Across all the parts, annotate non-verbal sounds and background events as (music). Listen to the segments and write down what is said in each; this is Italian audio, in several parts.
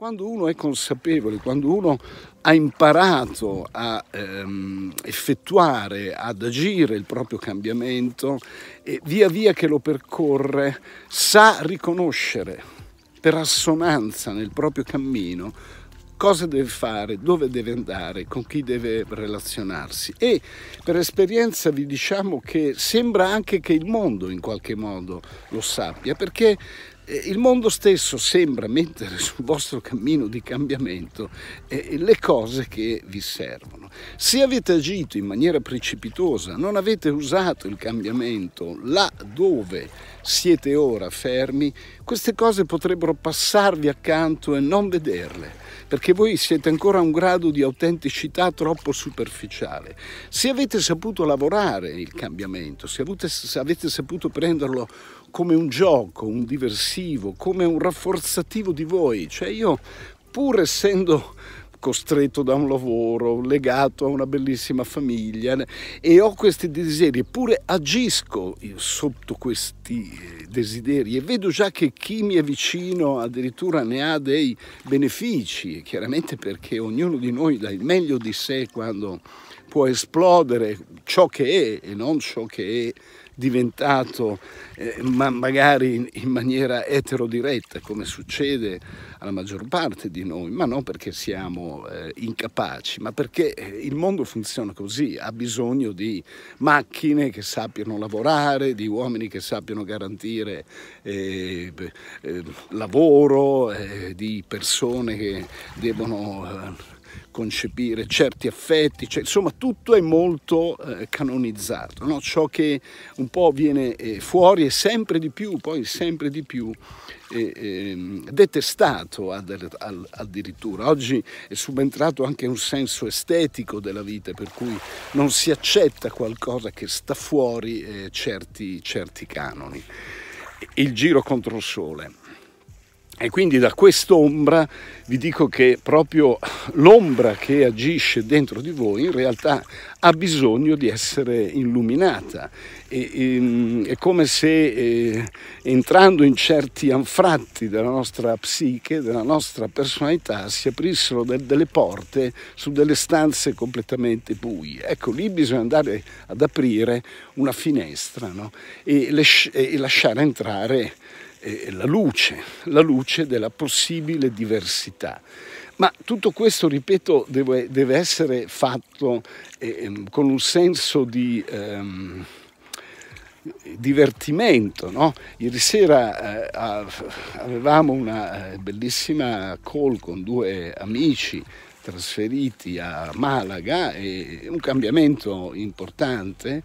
Quando uno è consapevole, quando uno ha imparato a ehm, effettuare, ad agire il proprio cambiamento e via via che lo percorre sa riconoscere per assonanza nel proprio cammino cosa deve fare, dove deve andare, con chi deve relazionarsi. E per esperienza vi diciamo che sembra anche che il mondo in qualche modo lo sappia, perché il mondo stesso sembra mettere sul vostro cammino di cambiamento le cose che vi servono. Se avete agito in maniera precipitosa, non avete usato il cambiamento là dove siete ora fermi, queste cose potrebbero passarvi accanto e non vederle, perché voi siete ancora a un grado di autenticità troppo superficiale. Se avete saputo lavorare il cambiamento, se avete, se avete saputo prenderlo come un gioco, un diversivo, come un rafforzativo di voi, cioè io pur essendo costretto da un lavoro, legato a una bellissima famiglia e ho questi desideri, eppure agisco sotto questi desideri e vedo già che chi mi è vicino addirittura ne ha dei benefici, chiaramente perché ognuno di noi dà il meglio di sé quando può esplodere ciò che è e non ciò che è diventato eh, ma magari in, in, maniera eterodiretta come succede alla maggior parte di noi, ma non perché siamo eh, incapaci, ma perché eh, il mondo funziona così, ha bisogno di macchine che sappiano lavorare, di uomini che sappiano garantire eh, eh lavoro, eh, di persone che devono concepire certi affetti, cioè, insomma tutto è molto eh, canonizzato, no? ciò che un po' viene eh, fuori è sempre di più, poi sempre di più eh, ehm, detestato ad, ad, addirittura. Oggi è subentrato anche un senso estetico della vita, per cui non si accetta qualcosa che sta fuori eh, certi, certi canoni. Il giro contro il sole. E quindi da quest'ombra vi dico che proprio l'ombra che agisce dentro di voi in realtà ha bisogno di essere illuminata. E, e, ehm, è come se eh, entrando in certi anfratti della nostra psiche, della nostra personalità, si aprissero de- delle porte su delle stanze completamente buie. Ecco, lì bisogna andare ad aprire una finestra no? e, les- e lasciare entrare la luce, la luce della possibile diversità. Ma tutto questo, ripeto, deve, deve essere fatto eh, con un senso di ehm, divertimento. No? Ieri sera eh, avevamo una eh, bellissima call con due amici trasferiti a Malaga e un cambiamento importante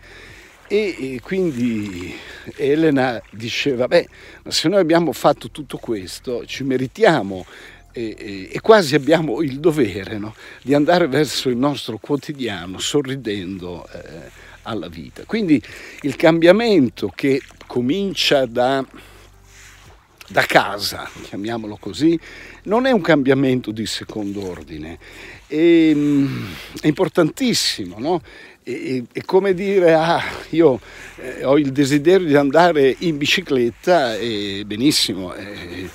e, quindi Elena diceva, beh, ma se noi abbiamo fatto tutto questo, ci meritiamo e, e, e quasi abbiamo il dovere no? di andare verso il nostro quotidiano sorridendo eh, alla vita. Quindi il cambiamento che comincia da, da casa, chiamiamolo così, non è un cambiamento di secondo ordine, è, è importantissimo, no? è, come dire, ah, io eh, ho il desiderio di andare in bicicletta e benissimo, eh,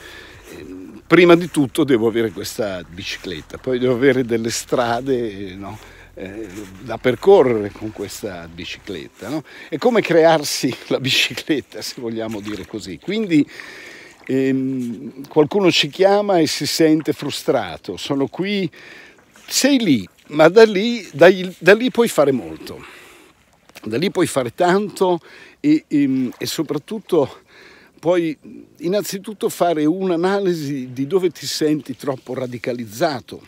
prima di tutto devo avere questa bicicletta, poi devo avere delle strade no, eh, da percorrere con questa bicicletta. No? È come crearsi (laughs) la bicicletta, se vogliamo dire così. Quindi ehm, qualcuno ci chiama e si sente frustrato, sono qui, sei lì, ma da lì, da, da lì, puoi fare molto, da lì puoi fare tanto e, e, e soprattutto puoi innanzitutto fare un'analisi di dove ti senti troppo radicalizzato,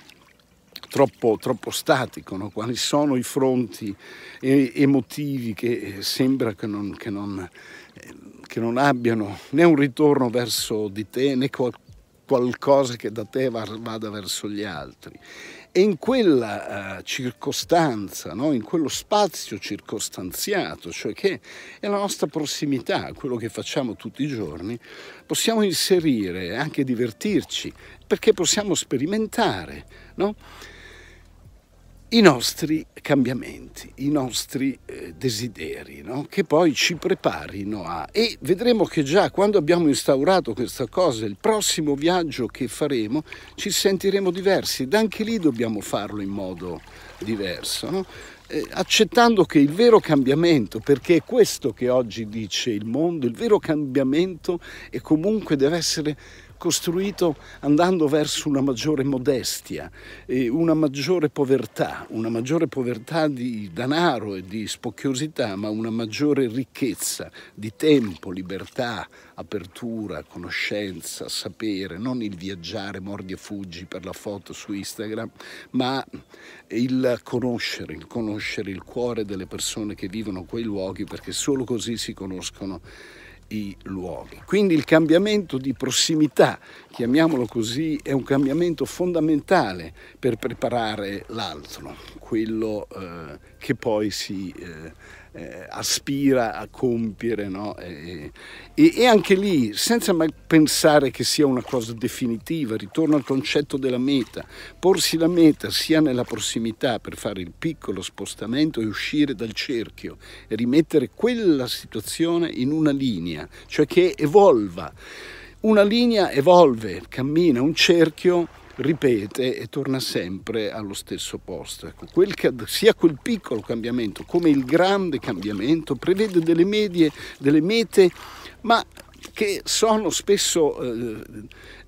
troppo, troppo statico, no? quali sono i fronti emotivi che sembra che non, che non che non abbiano né un ritorno verso di te né qual- qualcosa che da te vada verso gli altri. E in quella uh, circostanza, no? in quello spazio circostanziato, cioè che è la nostra prossimità, quello che facciamo tutti i giorni, possiamo inserire e anche divertirci, perché possiamo sperimentare. No? I nostri cambiamenti, i nostri eh, desideri, no? che poi ci preparino a... E vedremo che già quando abbiamo instaurato questa cosa, il prossimo viaggio che faremo, ci sentiremo diversi ed anche lì dobbiamo farlo in modo diverso, no? eh, accettando che il vero cambiamento, perché è questo che oggi dice il mondo, il vero cambiamento è comunque deve essere costruito andando verso una maggiore modestia, una maggiore povertà, una maggiore povertà di denaro e di spocchiosità, ma una maggiore ricchezza di tempo, libertà, apertura, conoscenza, sapere, non il viaggiare mordi e fuggi per la foto su Instagram, ma il conoscere, il conoscere il cuore delle persone che vivono quei luoghi, perché solo così si conoscono i luoghi. Quindi il cambiamento di prossimità, chiamiamolo così, è un cambiamento fondamentale per preparare l'altro, quello eh, che poi si eh, eh, aspira a compiere. No? E, e, anche lì, senza mai pensare che sia una cosa definitiva, ritorno al concetto della meta, porsi la meta sia nella prossimità per fare il piccolo spostamento e uscire dal cerchio e rimettere quella situazione in una linea, cioè che evolva. Una linea evolve, cammina, un cerchio ripete e torna sempre allo stesso posto. Ecco, quel, sia quel piccolo cambiamento come il grande cambiamento prevede delle medie, delle mete, ma che sono spesso eh,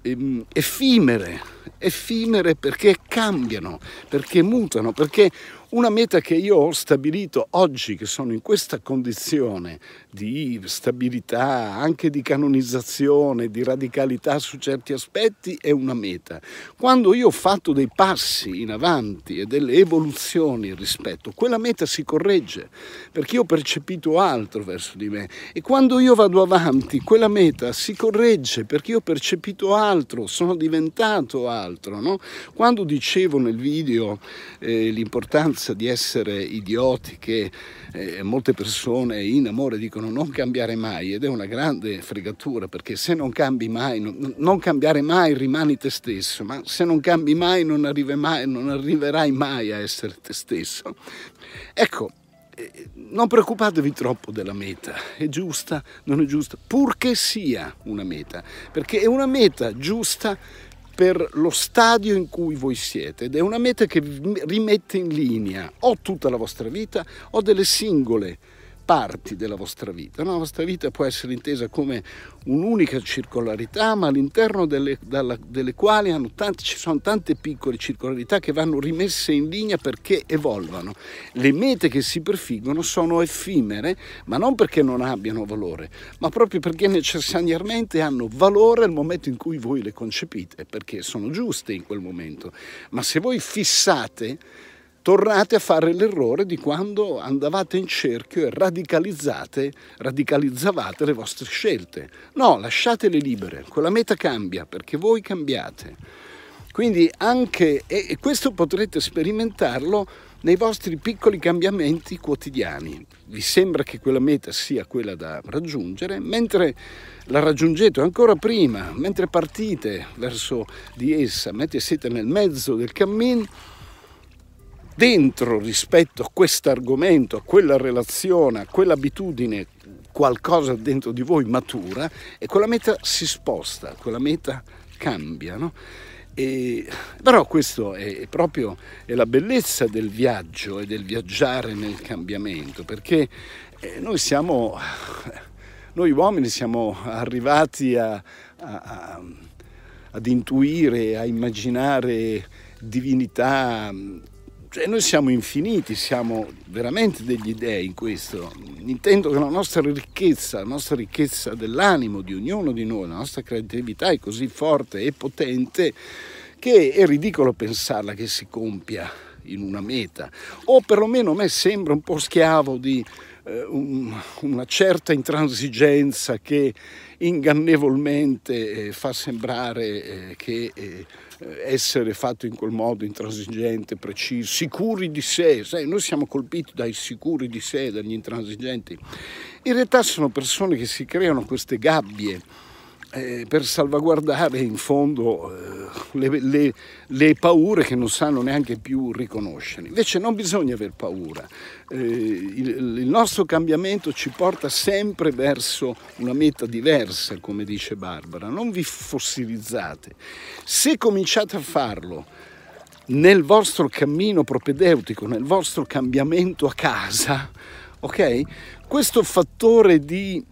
ehm, effimere, effimere perché cambiano, perché mutano, perché una meta che io ho stabilito oggi, che sono in questa condizione di stabilità, anche di canonizzazione, di radicalità su certi aspetti, è una meta. Quando io ho fatto dei passi in avanti e delle evoluzioni rispetto, quella meta si corregge, perché io ho percepito altro verso di me. E quando io vado avanti, quella meta si corregge, perché io ho percepito altro, sono diventato altro. No? Quando dicevo nel video eh, l'importanza tendenza di essere idioti che eh, molte persone in amore dicono non cambiare mai ed è una grande fregatura perché se non cambi mai, non, non cambiare mai rimani te stesso, ma se non cambi mai non, mai non arriverai mai a essere te stesso. Ecco, eh, non preoccupatevi troppo della meta, è giusta, non è giusta, purché sia una meta, perché è una meta giusta per lo stadio in cui voi siete ed è una meta che rimette in linea. O tutta la vostra vita o delle singole parti della vostra vita. No? La vostra vita può essere intesa come un'unica circolarità, ma all'interno delle, dalla, delle quali tanti, ci sono tante piccole circolarità che vanno rimesse in linea perché evolvano. Le mete che si prefiggono sono effimere, ma non perché non abbiano valore, ma proprio perché necessariamente hanno valore al momento in cui voi le concepite, perché sono giuste in quel momento. Ma se voi fissate tornate a fare l'errore di quando andavate in cerchio e radicalizzavate le vostre scelte. No, lasciatele libere, quella meta cambia perché voi cambiate. Quindi anche, e questo potrete sperimentarlo nei vostri piccoli cambiamenti quotidiani. Vi sembra che quella meta sia quella da raggiungere, mentre la raggiungete ancora prima, mentre partite verso di essa, mentre siete nel mezzo del cammino, dentro rispetto a questo argomento, a quella relazione, a quell'abitudine, qualcosa dentro di voi matura e quella meta si sposta, quella meta cambia. No? E, però questo è proprio è la bellezza del viaggio e del viaggiare nel cambiamento, perché eh, noi siamo, noi uomini siamo arrivati a, a, ad intuire, a immaginare divinità cioè noi siamo infiniti, siamo veramente degli dei in questo. Intendo che la nostra ricchezza, la nostra ricchezza dell'animo di ognuno di noi, la nostra creatività è così forte e potente che è ridicolo pensarla che si compia in una meta, o perlomeno a me sembra un po' schiavo di eh, un, una certa intransigenza che ingannevolmente eh, fa sembrare eh, che eh, essere fatto in quel modo intransigente, preciso, sicuri di sé, sai, noi siamo colpiti dai sicuri di sé, dagli intransigenti. In realtà sono persone che si creano queste gabbie eh, per salvaguardare in fondo eh, le, le, le, paure che non sanno neanche più riconoscere. Invece non bisogna aver paura, eh, il, il, nostro cambiamento ci porta sempre verso una meta diversa, come dice Barbara, non vi fossilizzate. Se cominciate a farlo, nel vostro cammino propedeutico, nel vostro cambiamento a casa, ok? Questo fattore di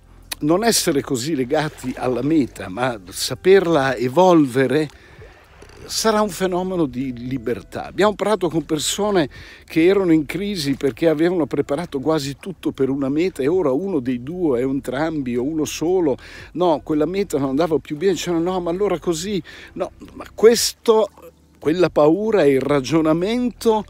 non essere così legati alla meta, ma saperla evolvere, sarà un fenomeno di libertà. Abbiamo parlato con persone che erano in crisi perché avevano preparato quasi tutto per una meta e ora uno dei due è entrambi o uno solo. No, quella meta non andava più bene, dicevano no, ma allora così. No, ma questo, quella paura è il ragionamento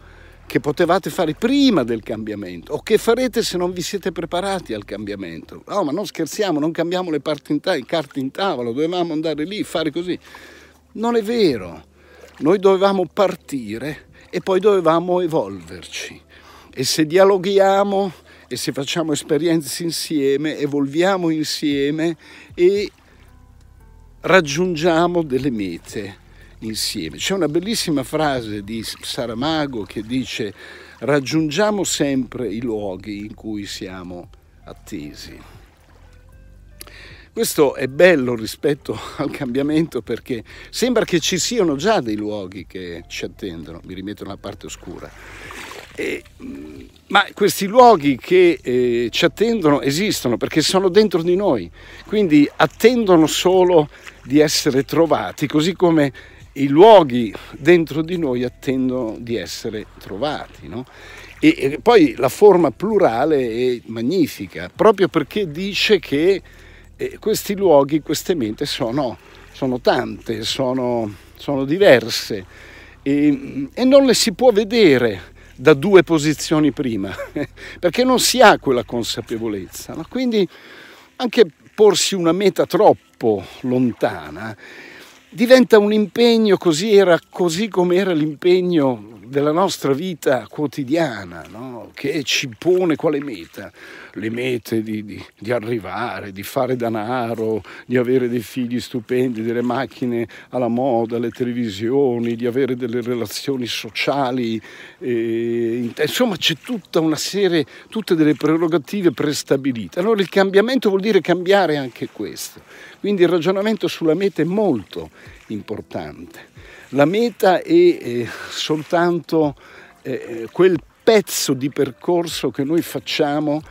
che potevate fare prima del cambiamento o che farete se non vi siete preparati al cambiamento. No, ma non scherziamo, non cambiamo le in ta- carte in tavola, dovevamo andare lì, fare così. Non è vero, noi dovevamo partire e poi dovevamo evolverci. E se dialoghiamo e se facciamo esperienze insieme, evolviamo insieme e raggiungiamo delle mete insieme. C'è una bellissima frase di Saramago che dice raggiungiamo sempre i luoghi in cui siamo attesi. Questo è bello rispetto (laughs) al cambiamento perché sembra che ci siano già dei luoghi che ci attendono, mi rimetto nella parte oscura. E, ma questi luoghi che eh, ci attendono esistono perché sono dentro di noi, quindi attendono solo di essere trovati, così come i luoghi dentro di noi attendono di essere trovati. No? E, e, poi la forma plurale è magnifica, proprio perché dice che eh, questi luoghi, queste mete sono, sono tante, sono, sono diverse e, e non le si può vedere da due posizioni prima, (laughs) perché non si ha quella consapevolezza. No? Quindi anche porsi una meta troppo lontana diventa un impegno così, era, così come era l'impegno della nostra vita quotidiana, no? che ci pone quale meta? Le mete di, di, di, arrivare, di fare denaro, di avere dei figli stupendi, delle macchine alla moda, le televisioni, di avere delle relazioni sociali. Eh, insomma c'è tutta una serie, tutte delle prerogative prestabilite. Allora il cambiamento vuol dire cambiare anche questo. Quindi il ragionamento sulla meta è molto importante. La meta è eh, soltanto eh, eh, quel pezzo di percorso che noi facciamo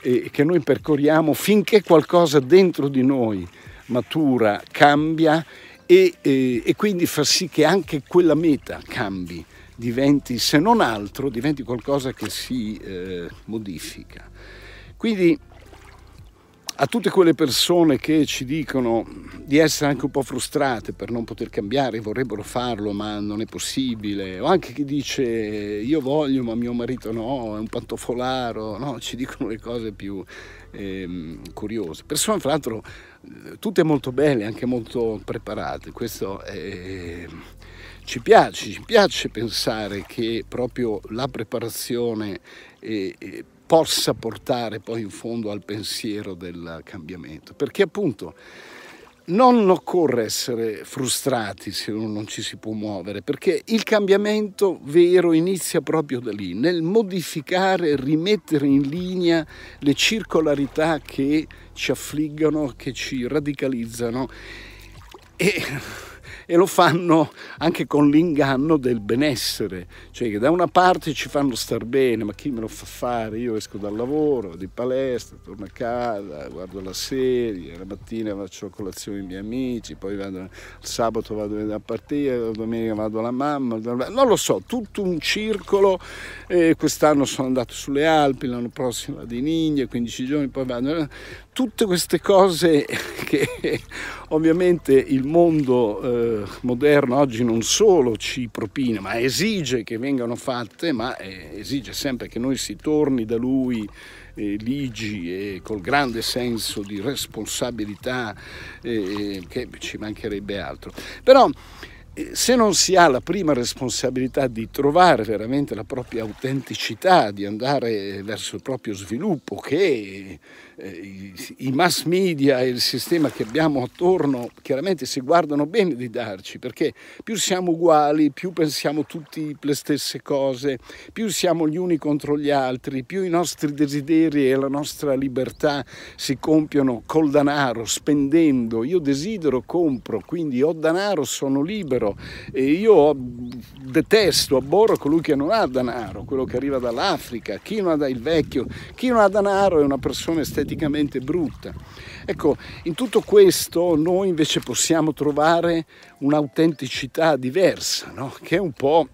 e che noi percorriamo finché qualcosa dentro di noi matura, cambia e, e, quindi fa sì che anche quella meta cambi, diventi, se non altro, diventi qualcosa che si modifica. Quindi a tutte quelle persone che ci dicono di essere anche un po' frustrate per non poter cambiare, vorrebbero farlo ma non è possibile, o anche chi dice io voglio ma mio marito no, è un pantofolaro, no? ci dicono le cose più eh, curiose. Persone fra l'altro tutte molto belle, anche molto preparate, questo è, ci piace, ci piace pensare che proprio la preparazione è possa portare poi in fondo al pensiero del cambiamento, perché appunto non occorre essere frustrati se non ci si può muovere, perché il cambiamento vero inizia proprio da lì, nel modificare, rimettere in linea le circolarità che ci affliggono, che ci radicalizzano e e lo fanno anche con l'inganno del benessere, cioè che da una parte ci fanno star bene, ma chi me lo fa fare? Io esco dal lavoro, di palestra, torno a casa, guardo la serie, la mattina faccio colazione con i miei amici, poi vado, il sabato vado a partire, la domenica vado alla mamma, non lo so, tutto un circolo, eh, quest'anno sono andato sulle Alpi, l'anno prossimo vado in India, 15 giorni, poi vado tutte queste cose che (laughs) ovviamente il mondo eh, moderno oggi non solo ci propina, ma esige che vengano fatte, ma eh, esige sempre che noi si torni da lui eh, ligi e col grande senso di responsabilità eh, che ci mancherebbe altro. Però se non si ha la prima responsabilità di trovare veramente la propria autenticità, di andare verso il proprio sviluppo, che eh, i mass media e il sistema che abbiamo attorno chiaramente si guardano bene di darci, perché più siamo uguali, più pensiamo tutti le stesse cose, più siamo gli uni contro gli altri, più i nostri desideri e la nostra libertà si compiono col denaro, spendendo. Io desidero, compro, quindi ho denaro, sono libero e io detesto, abborro colui che non ha denaro, quello che arriva dall'Africa, chi non ha il vecchio, chi non ha denaro è una persona estetica esteticamente brutta. Ecco, in tutto questo noi invece possiamo trovare un'autenticità diversa, no? che è un po'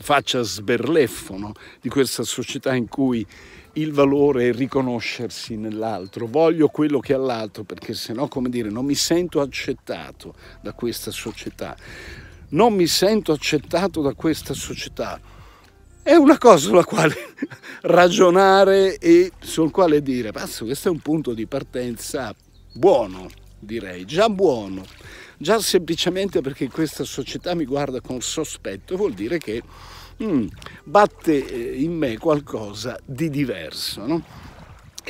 faccia sberleffo no? di questa società in cui il valore è riconoscersi nell'altro, voglio quello che ha l'altro perché se no, come dire, non mi sento accettato da questa società, non mi sento accettato da questa società è una cosa sulla quale (laughs) ragionare e sul quale dire, pazzo, questo è un punto di partenza buono, direi, già buono. Già semplicemente perché questa società mi guarda con sospetto vuol dire che mm, batte eh, in me qualcosa di diverso. No?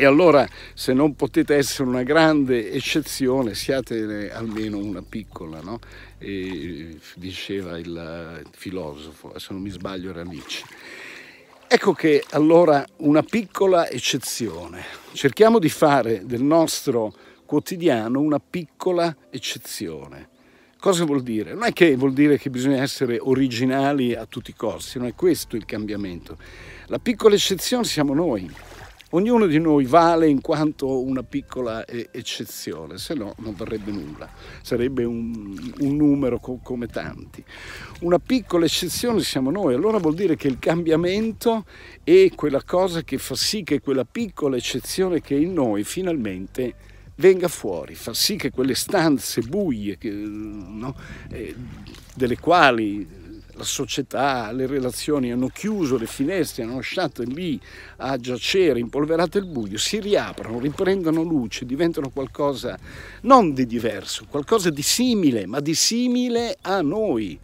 E allora se non potete essere una grande eccezione, siate almeno una piccola, no? e, diceva il filosofo, se non mi sbaglio era Nietzsche. Ecco che allora una piccola eccezione, cerchiamo di fare del nostro quotidiano una piccola eccezione. Cosa vuol dire? Non è che vuol dire che bisogna essere originali a tutti i costi, non è questo il cambiamento. La piccola eccezione siamo noi, Ognuno di noi vale in quanto una piccola eccezione, se no non varrebbe nulla, sarebbe un, un numero co- come tanti. Una piccola eccezione siamo noi, allora vuol dire che il cambiamento è quella cosa che fa sì che quella piccola eccezione che è in noi finalmente venga fuori, fa sì che quelle stanze buie che, no, eh, delle quali la società, le relazioni hanno chiuso le finestre, hanno lasciato lì a giacere, impolverate il buio, si riaprono, riprendono luce, diventano qualcosa non di diverso, qualcosa di simile, ma di simile a noi.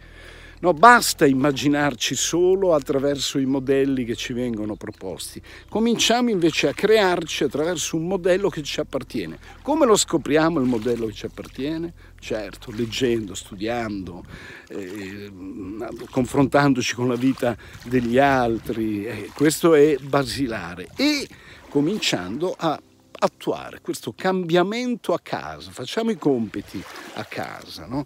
No, basta immaginarci solo attraverso i modelli che ci vengono proposti. Cominciamo invece a crearci attraverso un modello che ci appartiene. Come lo scopriamo il modello che ci appartiene? Certo, leggendo, studiando, eh, confrontandoci con la vita degli altri. Eh, questo è basilare. E cominciando a attuare questo cambiamento a casa. Facciamo i compiti a casa, no?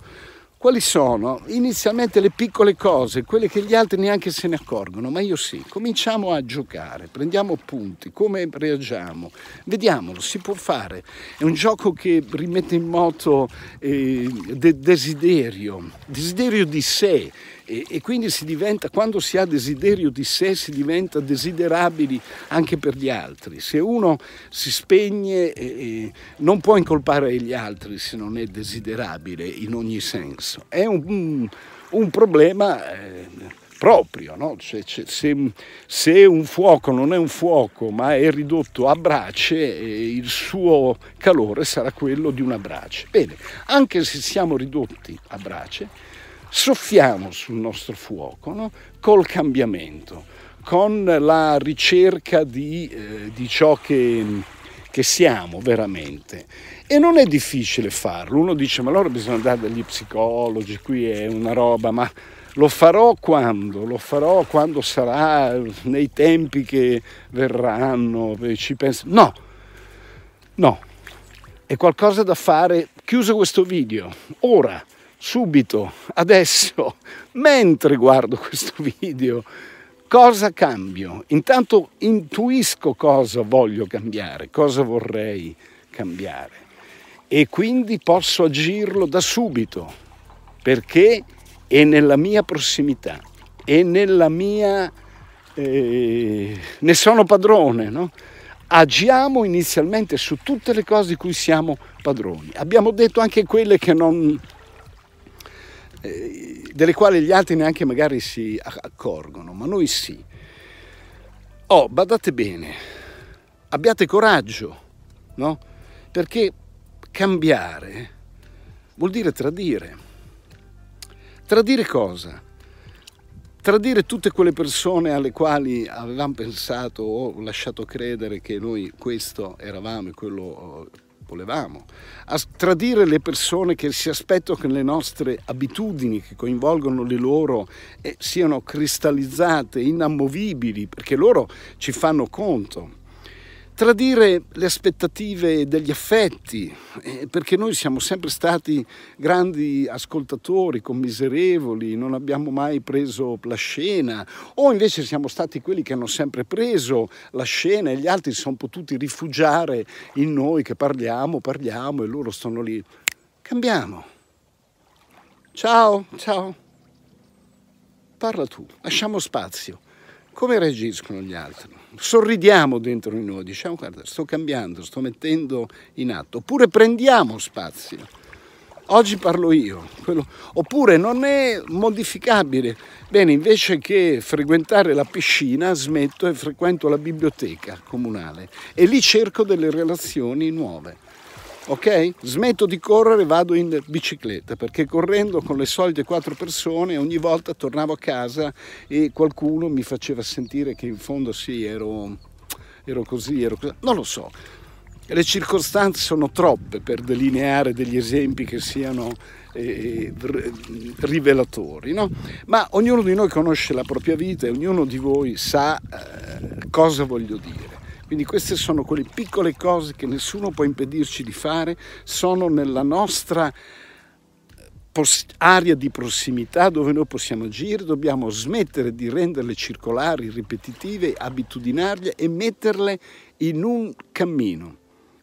Quali sono? Inizialmente le piccole cose, quelle che gli altri neanche se ne accorgono, ma io sì. Cominciamo a giocare, prendiamo punti, come reagiamo, vediamolo, si può fare. È un gioco che rimette in moto eh, de- desiderio, desiderio di sé, e, e, quindi si diventa, quando si ha desiderio di sé, si diventa desiderabili anche per gli altri. Se uno si spegne, eh, non può incolpare gli altri se non è desiderabile in ogni senso. È un, un, un problema. Eh, proprio, no? cioè, cioè, se, se, un fuoco non è un fuoco ma è ridotto a brace, eh, il suo calore sarà quello di una brace. Bene, anche se siamo ridotti a brace, soffiamo sul nostro fuoco no? col cambiamento, con la ricerca di, eh, di ciò che, che, siamo veramente. E non è difficile farlo. Uno dice, ma allora bisogna andare dagli psicologi, qui è una roba, ma lo farò quando? Lo farò quando sarà nei tempi che verranno, ci penso. No, no, è qualcosa da fare. Chiuso questo video, ora subito, adesso, (laughs) mentre guardo questo video, cosa cambio? Intanto intuisco cosa voglio cambiare, cosa vorrei cambiare e quindi posso agirlo da subito perché è nella mia prossimità, è nella mia... Eh, ne sono padrone, no? agiamo inizialmente su tutte le cose di cui siamo padroni. Abbiamo detto anche quelle che non, delle quali gli altri neanche magari si accorgono, ma noi sì. Oh, badate bene, abbiate coraggio, no? Perché cambiare vuol dire tradire. Tradire cosa? Tradire tutte quelle persone alle quali avevamo pensato o lasciato credere che noi questo eravamo e quello volevamo. A tradire le persone che si aspettano che le nostre abitudini che coinvolgono le loro eh, siano cristallizzate, inamovibili, perché loro ci fanno conto tradire le aspettative degli affetti, eh, perché noi siamo sempre stati grandi ascoltatori, commiserevoli, non abbiamo mai preso la scena, o invece siamo stati quelli che hanno sempre preso la scena e gli altri si sono potuti rifugiare in noi che parliamo, parliamo e loro stanno lì. Cambiamo. Ciao, ciao. Parla tu, lasciamo spazio. Come reagiscono gli altri? Sorridiamo dentro di noi, diciamo guarda sto cambiando, sto mettendo in atto, oppure prendiamo spazio. Oggi parlo io, quello, oppure non è modificabile. Bene, invece che frequentare la piscina, smetto e frequento la biblioteca comunale e lì cerco delle relazioni nuove ok? Smetto di correre vado in bicicletta perché correndo con le solite quattro persone ogni volta tornavo a casa e qualcuno mi faceva sentire che in fondo sì, ero, ero così, ero così, non lo so. Le circostanze sono troppe per delineare degli esempi che siano eh, rivelatori, no? ma ognuno di noi conosce la propria vita e ognuno di voi sa eh, cosa voglio dire. Quindi queste sono quelle piccole cose che nessuno può impedirci di fare, sono nella nostra eh, area di prossimità dove noi possiamo agire, dobbiamo smettere di renderle circolari, ripetitive, abitudinarle e metterle in un cammino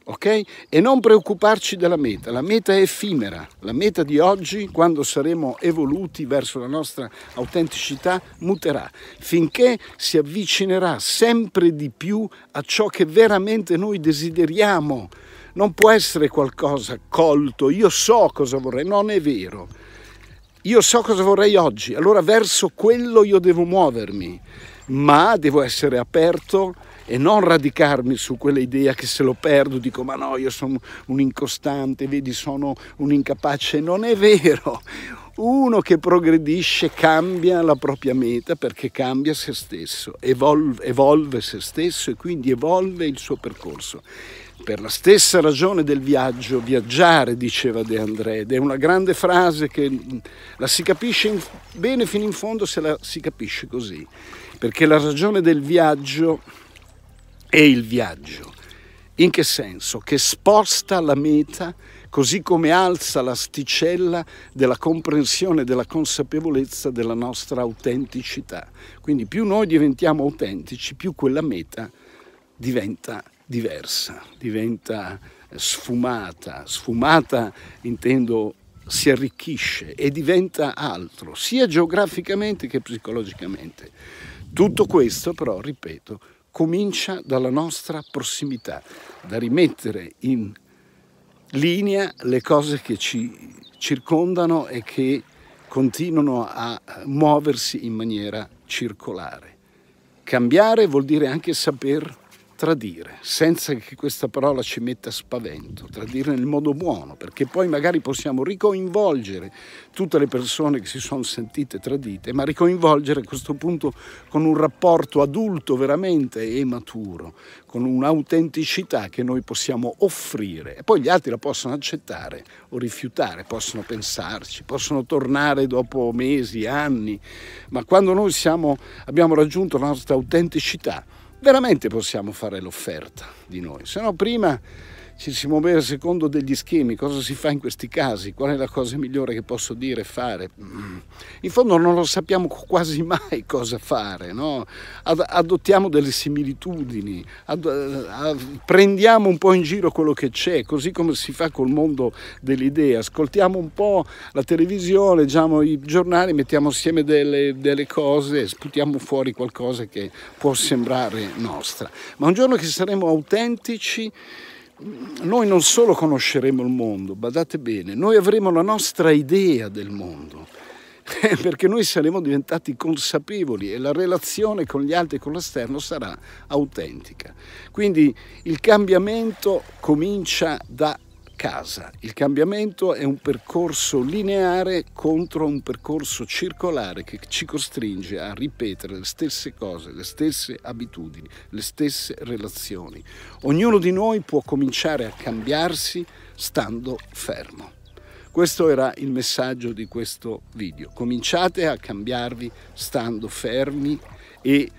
ok? E non preoccuparci della meta, la meta è effimera, la meta di oggi, quando saremo evoluti verso la nostra autenticità, muterà, finché si avvicinerà sempre di più a ciò che veramente noi desideriamo. Non può essere qualcosa colto, io so cosa vorrei, non è vero. Io so cosa vorrei oggi, allora verso quello io devo muovermi, ma devo essere aperto e non radicarmi su quell'idea che se lo perdo dico ma no io sono un incostante, vedi sono un incapace, non è vero. Uno che progredisce cambia la propria meta perché cambia se stesso, evolve, evolve se stesso e quindi evolve il suo percorso. Per la stessa ragione del viaggio, viaggiare, diceva De André, ed è una grande frase che la si capisce in, bene fino in fondo se la si capisce così, perché la ragione del viaggio è il viaggio. In che senso? Che sposta la meta così come alza l'asticella della comprensione, della consapevolezza della nostra autenticità. Quindi più noi diventiamo autentici, più quella meta diventa diversa, diventa sfumata. Sfumata intendo si arricchisce e diventa altro, sia geograficamente che psicologicamente. Tutto questo però, ripeto, comincia dalla nostra prossimità, da rimettere in linea le cose che ci circondano e che continuano a muoversi in maniera circolare. Cambiare vuol dire anche saper tradire, senza che questa parola ci metta spavento, tradire nel modo buono, perché poi magari possiamo ricoinvolgere tutte le persone che si sono sentite tradite, ma ricoinvolgere a questo punto con un rapporto adulto veramente e maturo, con un'autenticità che noi possiamo offrire. E poi gli altri la possono accettare o rifiutare, possono pensarci, possono tornare dopo mesi, anni, ma quando noi siamo, abbiamo raggiunto la nostra autenticità, veramente possiamo fare l'offerta di noi, se no prima ci si muoveva secondo degli schemi, cosa si fa in questi casi, qual è la cosa migliore che posso dire e fare. Mm. In fondo non lo sappiamo quasi mai cosa fare, no? adottiamo delle similitudini, ad, prendiamo un po' in giro quello che c'è, così come si fa col mondo delle idee, ascoltiamo un po' la televisione, leggiamo i giornali, mettiamo assieme delle, delle cose, sputiamo fuori qualcosa che può sembrare nostra. Ma un giorno che saremo autentici, noi non solo conosceremo il mondo, badate bene, noi avremo la nostra idea del mondo, (laughs) perché noi saremo diventati consapevoli e la relazione con gli altri e con l'esterno sarà autentica. Quindi il cambiamento comincia da casa. Il cambiamento è un percorso lineare contro un percorso circolare che ci costringe a ripetere le stesse cose, le stesse abitudini, le stesse relazioni. Ognuno di noi può cominciare a cambiarsi stando fermo. Questo era il messaggio di questo video. Cominciate a cambiarvi stando fermi e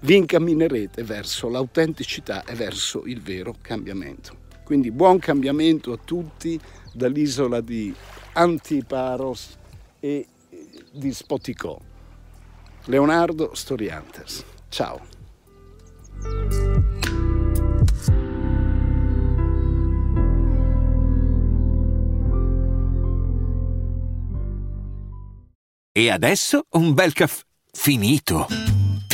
vi incamminerete verso l'autenticità e verso il vero cambiamento. Quindi buon cambiamento a tutti dall'isola di Antiparos e di Spoticò. Leonardo Storiantes. Ciao. E adesso un bel caffè finito.